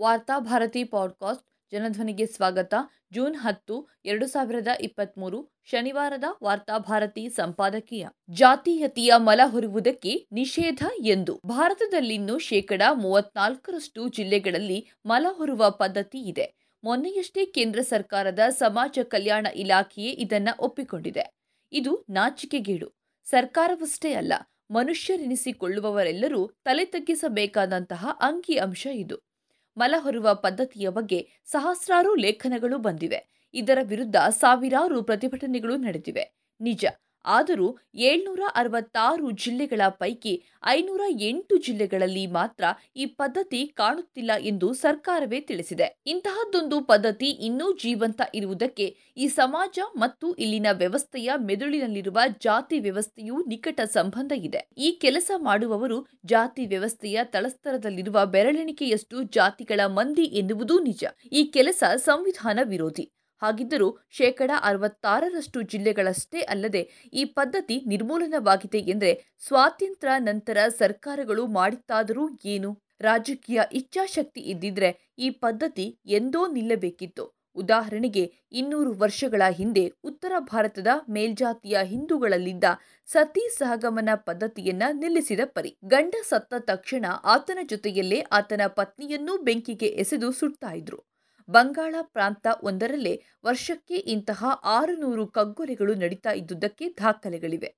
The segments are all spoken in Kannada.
ವಾರ್ತಾಭಾರತಿ ಪಾಡ್ಕಾಸ್ಟ್ ಜನಧ್ವನಿಗೆ ಸ್ವಾಗತ. ಜೂನ್ ಹತ್ತು, ಎರಡು ಸಾವಿರದ ಇಪ್ಪತ್ತ್ಮೂರು ಶನಿವಾರದ ವಾರ್ತಾಭಾರತಿ ಸಂಪಾದಕೀಯ. ಜಾತೀಯತೆಯ ಮಲ ಹೊರುವುದಕ್ಕೆ ನಿಷೇಧ ಎಂದು. ಭಾರತದಲ್ಲಿನ್ನು ಶೇಕಡ ಮೂವತ್ನಾಲ್ಕರಷ್ಟು ಜಿಲ್ಲೆಗಳಲ್ಲಿ ಮಲ ಹೊರುವ ಪದ್ಧತಿ ಇದೆ. ಮೊನ್ನೆಯಷ್ಟೇ ಕೇಂದ್ರ ಸರ್ಕಾರದ ಸಮಾಜ ಕಲ್ಯಾಣ ಇಲಾಖೆಯೇ ಇದನ್ನ ಒಪ್ಪಿಕೊಂಡಿದೆ. ಇದು ನಾಚಿಕೆಗೇಡು. ಸರ್ಕಾರವಷ್ಟೇ ಅಲ್ಲ, ಮನುಷ್ಯರೆನಿಸಿಕೊಳ್ಳುವವರೆಲ್ಲರೂ ತಲೆ ತಗ್ಗಿಸಬೇಕಾದಂತಹ ಅಂಕಿ ಅಂಶ ಇದು. ಮಲ ಹೊರುವ ಪದ್ಧತಿಯ ಬಗ್ಗೆ ಸಹಸ್ರಾರು ಲೇಖನಗಳು ಬಂದಿವೆ. ಇದರ ವಿರುದ್ಧ ಸಾವಿರಾರು ಪ್ರತಿಭಟನೆಗಳು ನಡೆದಿವೆ. ನಿಜ. ಆದರೂ ಏಳ್ನೂರ ಅರವತ್ತಾರು ಜಿಲ್ಲೆಗಳ ಪೈಕಿ ಐನೂರ ಎಂಟು ಜಿಲ್ಲೆಗಳಲ್ಲಿ ಮಾತ್ರ ಈ ಪದ್ಧತಿ ಕಾಣುತ್ತಿಲ್ಲ ಎಂದು ಸರ್ಕಾರವೇ ತಿಳಿಸಿದೆ. ಇಂತಹದ್ದೊಂದು ಪದ್ಧತಿ ಇನ್ನೂ ಜೀವಂತ ಇರುವುದಕ್ಕೆ ಈ ಸಮಾಜ ಮತ್ತು ಇಲ್ಲಿನ ವ್ಯವಸ್ಥೆಯ ಮೆದುಳಿನಲ್ಲಿರುವ ಜಾತಿ ವ್ಯವಸ್ಥೆಯೂ ನಿಕಟ ಸಂಬಂಧ ಇದೆ. ಈ ಕೆಲಸ ಮಾಡುವವರು ಜಾತಿ ವ್ಯವಸ್ಥೆಯ ತಳಸ್ತರದಲ್ಲಿರುವ ಬೆರಳೆಣಿಕೆಯಷ್ಟು ಜಾತಿಗಳ ಮಂದಿ ಎನ್ನುವುದೂ ನಿಜ. ಈ ಕೆಲಸ ಸಂವಿಧಾನ ವಿರೋಧಿ. ಹಾಗಿದ್ದರೂ ಶೇಕಡ ಅರವತ್ತಾರರಷ್ಟು ಜಿಲ್ಲೆಗಳಷ್ಟೇ ಅಲ್ಲದೆ ಈ ಪದ್ಧತಿ ನಿರ್ಮೂಲನವಾಗಿದೆ ಎಂದರೆ ಸ್ವಾತಂತ್ರ್ಯ ನಂತರ ಸರ್ಕಾರಗಳು ಮಾಡಿತ್ತಾದರೂ ಏನು? ರಾಜಕೀಯ ಇಚ್ಛಾಶಕ್ತಿ ಇದ್ದಿದ್ರೆ ಈ ಪದ್ಧತಿ ಎಂದೋ ನಿಲ್ಲಬೇಕಿತ್ತು. ಉದಾಹರಣೆಗೆ, ಇನ್ನೂರು ವರ್ಷಗಳ ಹಿಂದೆ ಉತ್ತರ ಭಾರತದ ಮೇಲ್ಜಾತಿಯ ಹಿಂದೂಗಳಲ್ಲಿದ್ದ ಸತಿ ಸಹಗಮನ ಪದ್ಧತಿಯನ್ನ ನಿಲ್ಲಿಸಿದ ಪರಿ. ಗಂಡ ಸತ್ತ ತಕ್ಷಣ ಆತನ ಜೊತೆಯಲ್ಲೇ ಆತನ ಪತ್ನಿಯನ್ನೂ ಬೆಂಕಿಗೆ ಎಸೆದು ಸುಡ್ತಾ ಬಂಗಾಳ ಪ್ರಾಂತ ಒಂದರಲ್ಲೇ ವರ್ಷಕ್ಕೆ ಇಂತಹ ಆರುನೂರು ಕಗ್ಗೊಲೆಗಳು ನಡೀತಾ ಇದ್ದುದಕ್ಕೆ ದಾಖಲೆಗಳಿವೆ.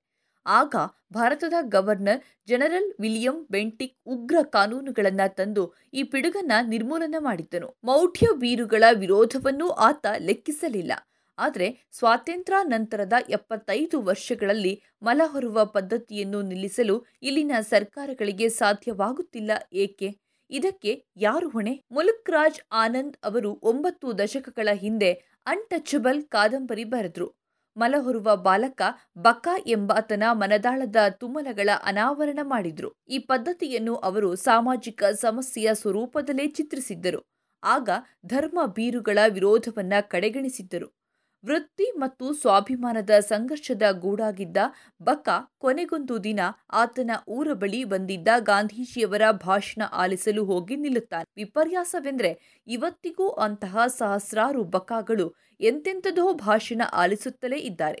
ಆಗ ಭಾರತದ ಗವರ್ನರ್ ಜನರಲ್ ವಿಲಿಯಂ ಬೆಂಟಿಕ್ ಉಗ್ರ ಕಾನೂನುಗಳನ್ನು ತಂದು ಈ ಪಿಡುಗನ್ನ ನಿರ್ಮೂಲನೆ ಮಾಡಿದ್ದನು. ಮೌಢ್ಯ ಬೀರುಗಳ ವಿರೋಧವನ್ನೂ ಆತ ಲೆಕ್ಕಿಸಲಿಲ್ಲ. ಆದರೆ ಸ್ವಾತಂತ್ರ್ಯ ನಂತರದ ಎಪ್ಪತ್ತೈದು ವರ್ಷಗಳಲ್ಲಿ ಮಲ ಹೊರುವ ಪದ್ಧತಿಯನ್ನು ನಿಲ್ಲಿಸಲು ಇಲ್ಲಿನ ಸರ್ಕಾರಗಳಿಗೆ ಸಾಧ್ಯವಾಗುತ್ತಿಲ್ಲ ಏಕೆ? ಇದಕ್ಕೆ ಯಾರು ಹೊಣೆ? ಮುಲುಕ್ ರಾಜ್ ಆನಂದ್ ಅವರು ಒಂಬತ್ತು ದಶಕಗಳ ಹಿಂದೆ ಅನ್ಟಚಬಲ್ ಕಾದಂಬರಿ ಬರೆದ್ರು. ಮಲಹೊರುವ ಬಾಲಕ ಬಕ ಎಂಬಾತನ ಮನದಾಳದ ತುಮಲಗಳ ಅನಾವರಣ ಮಾಡಿದ್ರು. ಈ ಪದ್ಧತಿಯನ್ನು ಅವರು ಸಾಮಾಜಿಕ ಸಮಸ್ಯೆಯ ಸ್ವರೂಪದಲ್ಲೇ ಚಿತ್ರಿಸಿದ್ದರು. ಆಗ ಧರ್ಮ ಬೀರುಗಳ ವಿರೋಧವನ್ನ ಕಡೆಗಣಿಸಿದ್ದರು. ವೃತ್ತಿ ಮತ್ತು ಸ್ವಾಭಿಮಾನದ ಸಂಘರ್ಷದ ಗೂಡಾಗಿದ್ದ ಬಕ ಕೊನೆಗೊಂದು ದಿನ ಆತನ ಊರ ಬಳಿ ಬಂದಿದ್ದ ಗಾಂಧೀಜಿಯವರ ಭಾಷಣ ಆಲಿಸಲು ಹೋಗಿ ನಿಲ್ಲುತ್ತಾನೆ. ವಿಪರ್ಯಾಸವೆಂದರೆ ಇವತ್ತಿಗೂ ಅಂತಹ ಸಹಸ್ರಾರು ಬಕಾಗಳು ಎಂತೆಂಥದೋ ಭಾಷಣ ಆಲಿಸುತ್ತಲೇ ಇದ್ದಾರೆ.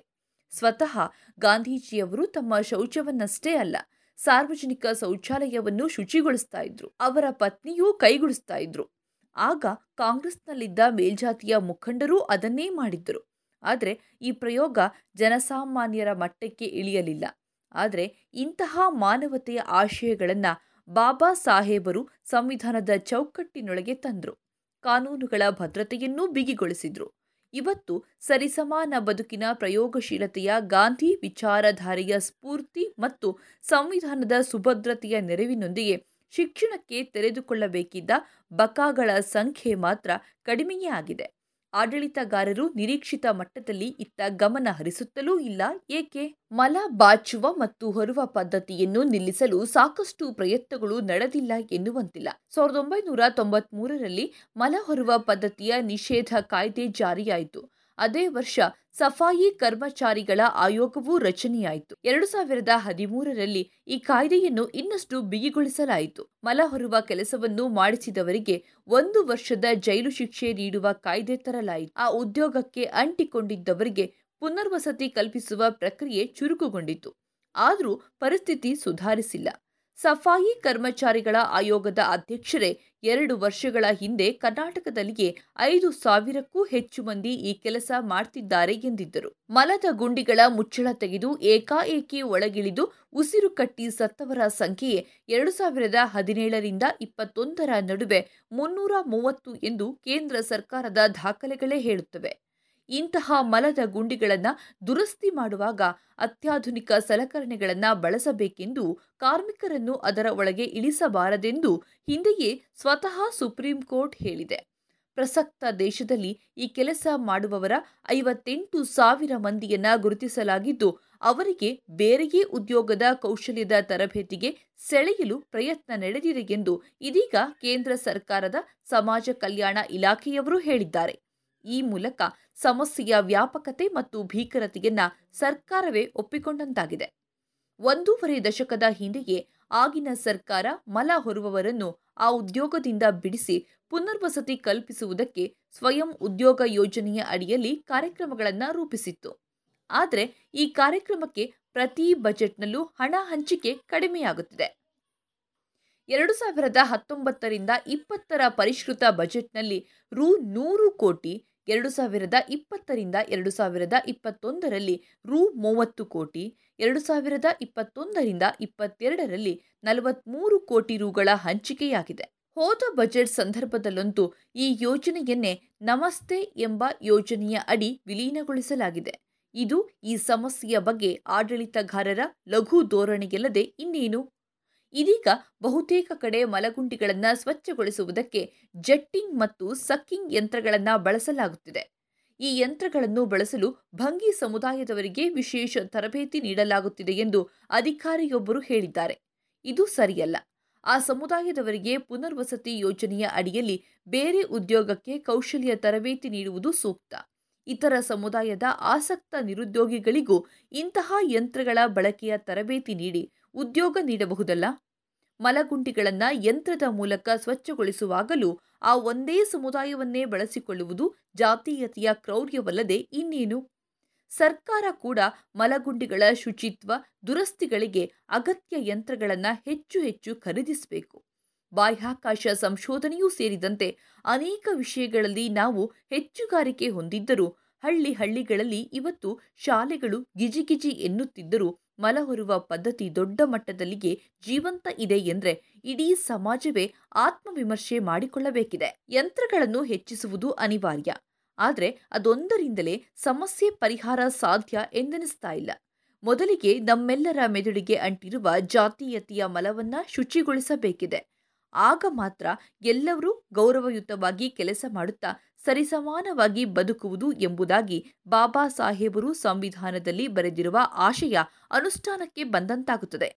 ಸ್ವತಃ ಗಾಂಧೀಜಿಯವರು ತಮ್ಮ ಶೌಚವನ್ನಷ್ಟೇ ಅಲ್ಲ, ಸಾರ್ವಜನಿಕ ಶೌಚಾಲಯವನ್ನು ಶುಚಿಗೊಳಿಸ್ತಾ ಇದ್ರು, ಅವರ ಪತ್ನಿಯೂ ಕೈಗೊಳಿಸ್ತಾ ಇದ್ರು. ಆಗ ಕಾಂಗ್ರೆಸ್ನಲ್ಲಿದ್ದ ಮೇಲ್ಜಾತಿಯ ಮುಖಂಡರೂ ಅದನ್ನೇ ಮಾಡಿದ್ದರು. ಆದರೆ ಈ ಪ್ರಯೋಗ ಜನಸಾಮಾನ್ಯರ ಮಟ್ಟಕ್ಕೆ ಇಳಿಯಲಿಲ್ಲ. ಆದರೆ ಇಂತಹ ಮಾನವತೆಯ ಆಶಯಗಳನ್ನು ಬಾಬಾ ಸಾಹೇಬರು ಸಂವಿಧಾನದ ಚೌಕಟ್ಟಿನೊಳಗೆ ತಂದರು. ಕಾನೂನುಗಳ ಭದ್ರತೆಯನ್ನೂ ಬಿಗಿಗೊಳಿಸಿದ್ರು. ಇವತ್ತು ಸರಿಸಮಾನ ಬದುಕಿನ ಪ್ರಯೋಗಶೀಲತೆಯ ಗಾಂಧಿ ವಿಚಾರಧಾರೆಯ ಸ್ಫೂರ್ತಿ ಮತ್ತು ಸಂವಿಧಾನದ ಸುಭದ್ರತೆಯ ನೆರವಿನೊಂದಿಗೆ ಶಿಕ್ಷಣಕ್ಕೆ ತೆರೆದುಕೊಳ್ಳಬೇಕಿದ್ದ ಬಕಾಗಳ ಸಂಖ್ಯೆ ಮಾತ್ರ ಕಡಿಮೆಯೇ ಆಗಿದೆ. ಆಡಳಿತಗಾರರು ನಿರೀಕ್ಷಿತ ಮಟ್ಟದಲ್ಲಿ ಇತ್ತ ಗಮನ ಹರಿಸುತ್ತಲೂ ಇಲ್ಲ. ಏಕೆ? ಮಲ ಬಾಚುವ ಮತ್ತು ಹೊರುವ ಪದ್ಧತಿಯನ್ನು ನಿಲ್ಲಿಸಲು ಸಾಕಷ್ಟು ಪ್ರಯತ್ನಗಳು ನಡೆದಿಲ್ಲ ಎನ್ನುವಂತಿಲ್ಲ. ಸಾವಿರದ ಒಂಬೈನೂರ ತೊಂಬತ್ಮೂರರಲ್ಲಿ ಮಲ ಹೊರುವ ಪದ್ಧತಿಯ ನಿಷೇಧ ಕಾಯ್ದೆ ಜಾರಿಯಾಯಿತು. ಅದೇ ವರ್ಷ ಸಫಾಯಿ ಕರ್ಮಚಾರಿಗಳ ಆಯೋಗವೂ ರಚನೆಯಾಯಿತು. ಎರಡು ಸಾವಿರದ ಹದಿಮೂರರಲ್ಲಿ ಈ ಕಾಯ್ದೆಯನ್ನು ಇನ್ನಷ್ಟು ಬಿಗಿಗೊಳಿಸಲಾಯಿತು. ಮಲ ಹೊರುವ ಕೆಲಸವನ್ನು ಮಾಡಿಸಿದವರಿಗೆ ಒಂದು ವರ್ಷದ ಜೈಲು ಶಿಕ್ಷೆ ನೀಡುವ ಕಾಯ್ದೆ ತರಲಾಯಿತು. ಆ ಉದ್ಯೋಗಕ್ಕೆ ಅಂಟಿಕೊಂಡಿದ್ದವರಿಗೆ ಪುನರ್ವಸತಿ ಕಲ್ಪಿಸುವ ಪ್ರಕ್ರಿಯೆ ಚುರುಕುಗೊಂಡಿತು. ಆದರೂ ಪರಿಸ್ಥಿತಿ ಸುಧಾರಿಸಿಲ್ಲ. ಸಫಾಯಿ ಕರ್ಮಚಾರಿಗಳ ಆಯೋಗದ ಅಧ್ಯಕ್ಷರೇ ಎರಡು ವರ್ಷಗಳ ಹಿಂದೆ ಕರ್ನಾಟಕದಲ್ಲಿಯೇ ಐದು ಸಾವಿರಕ್ಕೂ ಹೆಚ್ಚು ಮಂದಿ ಈ ಕೆಲಸ ಮಾಡ್ತಿದ್ದಾರೆ ಎಂದಿದ್ದರು. ಮಲದ ಗುಂಡಿಗಳ ಮುಚ್ಚಳ ತೆಗೆದು ಏಕಾಏಕಿ ಒಳಗಿಳಿದು ಉಸಿರು ಕಟ್ಟಿ ಸತ್ತವರ ಸಂಖ್ಯೆಯೇ ಎರಡು ಸಾವಿರದ ಹದಿನೇಳರಿಂದ ಇಪ್ಪತ್ತೊಂದರ ನಡುವೆ ಮುನ್ನೂರ ಮೂವತ್ತು ಎಂದು ಕೇಂದ್ರ ಸರ್ಕಾರದ ದಾಖಲೆಗಳೇ ಹೇಳುತ್ತವೆ. ಇಂತಹ ಮಲದ ಗುಂಡಿಗಳನ್ನು ದುರಸ್ತಿ ಮಾಡುವಾಗ ಅತ್ಯಾಧುನಿಕ ಸಲಕರಣೆಗಳನ್ನು ಬಳಸಬೇಕೆಂದು ಕಾರ್ಮಿಕರನ್ನು ಅದರ ಒಳಗೆ ಇಳಿಸಬಾರದೆಂದು ಹಿಂದೆಯೇ ಸ್ವತಃ ಸುಪ್ರೀಂ ಕೋರ್ಟ್ ಹೇಳಿದೆ. ಪ್ರಸಕ್ತ ದೇಶದಲ್ಲಿ ಈ ಕೆಲಸ ಮಾಡುವವರ ಐವತ್ತೆಂಟು ಸಾವಿರ ಮಂದಿಯನ್ನ ಗುರುತಿಸಲಾಗಿದ್ದು, ಅವರಿಗೆ ಬೇರೆಯೇ ಉದ್ಯೋಗದ ಕೌಶಲ್ಯದ ತರಬೇತಿಗೆ ಸೆಳೆಯಲು ಪ್ರಯತ್ನ ನಡೆದಿದೆ ಎಂದು ಇದೀಗ ಕೇಂದ್ರ ಸರ್ಕಾರದ ಸಮಾಜ ಕಲ್ಯಾಣ ಇಲಾಖೆಯವರು ಹೇಳಿದ್ದಾರೆ. ಈ ಮೂಲಕ ಸಮಸ್ಯೆಯ ವ್ಯಾಪಕತೆ ಮತ್ತು ಭೀಕರತೆಯನ್ನ ಸರ್ಕಾರವೇ ಒಪ್ಪಿಕೊಂಡಂತಾಗಿದೆ. ಒಂದೂವರೆ ದಶಕದ ಹಿಂದೆಯೇ ಆಗಿನ ಸರ್ಕಾರ ಮಲ ಹೊರುವವರನ್ನು ಆ ಉದ್ಯೋಗದಿಂದ ಬಿಡಿಸಿ ಪುನರ್ವಸತಿ ಕಲ್ಪಿಸುವುದಕ್ಕೆ ಸ್ವಯಂ ಉದ್ಯೋಗ ಯೋಜನೆಯ ಅಡಿಯಲ್ಲಿ ಕಾರ್ಯಕ್ರಮಗಳನ್ನು ರೂಪಿಸಿತ್ತು. ಆದರೆ ಈ ಕಾರ್ಯಕ್ರಮಕ್ಕೆ ಪ್ರತಿ ಬಜೆಟ್ನಲ್ಲೂ ಹಣ ಹಂಚಿಕೆ ಕಡಿಮೆಯಾಗುತ್ತಿದೆ. ಎರಡು ಸಾವಿರದ ಹತ್ತೊಂಬತ್ತರಿಂದ ಇಪ್ಪತ್ತರ ಪರಿಷ್ಕೃತ ಬಜೆಟ್ನಲ್ಲಿ ರು ನೂರು ಕೋಟಿ ಎರಡು ಸಾವಿರದ ಇಪ್ಪತ್ತರಿಂದ ಎರಡು ಸಾವಿರದ ಇಪ್ಪತ್ತೊಂದರಲ್ಲಿ ರು ಮೂವತ್ತು ಕೋಟಿ ಎರಡು ಸಾವಿರದ ಇಪ್ಪತ್ತೊಂದರಿಂದ ಇಪ್ಪತ್ತೆರಡರಲ್ಲಿ ನಲವತ್ತ್ಮೂರು ಕೋಟಿ ರುಗಳ ಹಂಚಿಕೆಯಾಗಿದೆ. ಹೋದ ಬಜೆಟ್ ಸಂದರ್ಭದಲ್ಲಂತೂ ಈ ಯೋಜನೆಯನ್ನೇ ನಮಸ್ತೆ ಎಂಬ ಯೋಜನೆಯ ಅಡಿ ವಿಲೀನಗೊಳಿಸಲಾಗಿದೆ. ಇದು ಈ ಸಮಸ್ಯೆಯ ಬಗ್ಗೆ ಆಡಳಿತಗಾರರ ಲಘು ಧೋರಣೆಯಲ್ಲದೆ ಇನ್ನೇನು? ಇದೀಗ ಬಹುತೇಕ ಕಡೆ ಮಲಗುಂಡಿಗಳನ್ನು ಸ್ವಚ್ಛಗೊಳಿಸುವುದಕ್ಕೆ ಜೆಟ್ಟಿಂಗ್ ಮತ್ತು ಸಕ್ಕಿಂಗ್ ಯಂತ್ರಗಳನ್ನು ಬಳಸಲಾಗುತ್ತಿದೆ. ಈ ಯಂತ್ರಗಳನ್ನು ಬಳಸಲು ಭಂಗಿ ಸಮುದಾಯದವರಿಗೆ ವಿಶೇಷ ತರಬೇತಿ ನೀಡಲಾಗುತ್ತಿದೆ ಎಂದು ಅಧಿಕಾರಿಯೊಬ್ಬರು ಹೇಳಿದ್ದಾರೆ. ಇದು ಸರಿಯಲ್ಲ. ಆ ಸಮುದಾಯದವರಿಗೆ ಪುನರ್ವಸತಿ ಯೋಜನೆಯ ಅಡಿಯಲ್ಲಿ ಬೇರೆ ಉದ್ಯೋಗಕ್ಕೆ ಕೌಶಲ್ಯ ತರಬೇತಿ ನೀಡುವುದು ಸೂಕ್ತ. ಇತರ ಸಮುದಾಯದ ಆಸಕ್ತ ನಿರುದ್ಯೋಗಿಗಳಿಗೂ ಇಂತಹ ಯಂತ್ರಗಳ ಬಳಕೆಯ ತರಬೇತಿ ನೀಡಿ ಉದ್ಯೋಗ ನೀಡಬಹುದಲ್ಲ? ಮಲಗುಂಡಿಗಳನ್ನು ಯಂತ್ರದ ಮೂಲಕ ಸ್ವಚ್ಛಗೊಳಿಸುವಾಗಲೂ ಆ ಒಂದೇ ಸಮುದಾಯವನ್ನೇ ಬಳಸಿಕೊಳ್ಳುವುದು ಜಾತೀಯತೆಯ ಕ್ರೌರ್ಯವಲ್ಲದೆ ಇನ್ನೇನು? ಸರ್ಕಾರ ಕೂಡ ಮಲಗುಂಡಿಗಳ ಶುಚಿತ್ವ, ದುರಸ್ತಿಗಳಿಗೆ ಅಗತ್ಯ ಯಂತ್ರಗಳನ್ನು ಹೆಚ್ಚು ಹೆಚ್ಚು ಖರೀದಿಸಬೇಕು. ಬಾಹ್ಯಾಕಾಶ ಸಂಶೋಧನೆಯೂ ಸೇರಿದಂತೆ ಅನೇಕ ವಿಷಯಗಳಲ್ಲಿ ನಾವು ಹೆಚ್ಚುಗಾರಿಕೆ ಹೊಂದಿದ್ದರೂ ಹಳ್ಳಿ ಹಳ್ಳಿಗಳಲ್ಲಿ ಇವತ್ತು ಶಾಲೆಗಳು ಗಿಜಿಗಿಜಿ ಎನ್ನುತ್ತಿದ್ದರೂ ಮಲಹೊರುವ ಪದ್ಧತಿ ದೊಡ್ಡ ಮಟ್ಟದಲ್ಲಿಗೆ ಜೀವಂತ ಇದೆ ಎಂದರೆ ಇಡೀ ಸಮಾಜವೇ ಆತ್ಮವಿಮರ್ಶೆ ಮಾಡಿಕೊಳ್ಳಬೇಕಿದೆ. ಯಂತ್ರಗಳನ್ನು ಹೆಚ್ಚಿಸುವುದು ಅನಿವಾರ್ಯ. ಆದರೆ ಅದೊಂದರಿಂದಲೇ ಸಮಸ್ಯೆ ಪರಿಹಾರ ಸಾಧ್ಯ ಎಂದೆನಿಸ್ತಾ ಇಲ್ಲ. ಮೊದಲಿಗೆ ನಮ್ಮೆಲ್ಲರ ಮೆದುಳಿಗೆ ಅಂಟಿರುವ ಜಾತೀಯತೆಯ ಮಲವನ್ನ ಶುಚಿಗೊಳಿಸಬೇಕಿದೆ. ಆಗ ಮಾತ್ರ ಎಲ್ಲರೂ ಗೌರವಯುತವಾಗಿ ಕೆಲಸ ಮಾಡುತ್ತಾ ಸರಿಸಮಾನವಾಗಿ ಬದುಕುವುದು ಎಂಬುದಾಗಿ ಬಾಬಾ ಸಾಹೇಬರು ಸಂವಿಧಾನದಲ್ಲಿ ಬರೆದಿರುವ ಆಶಯ ಅನುಷ್ಠಾನಕ್ಕೆ ಬಂದಂತಾಗುತ್ತದೆ.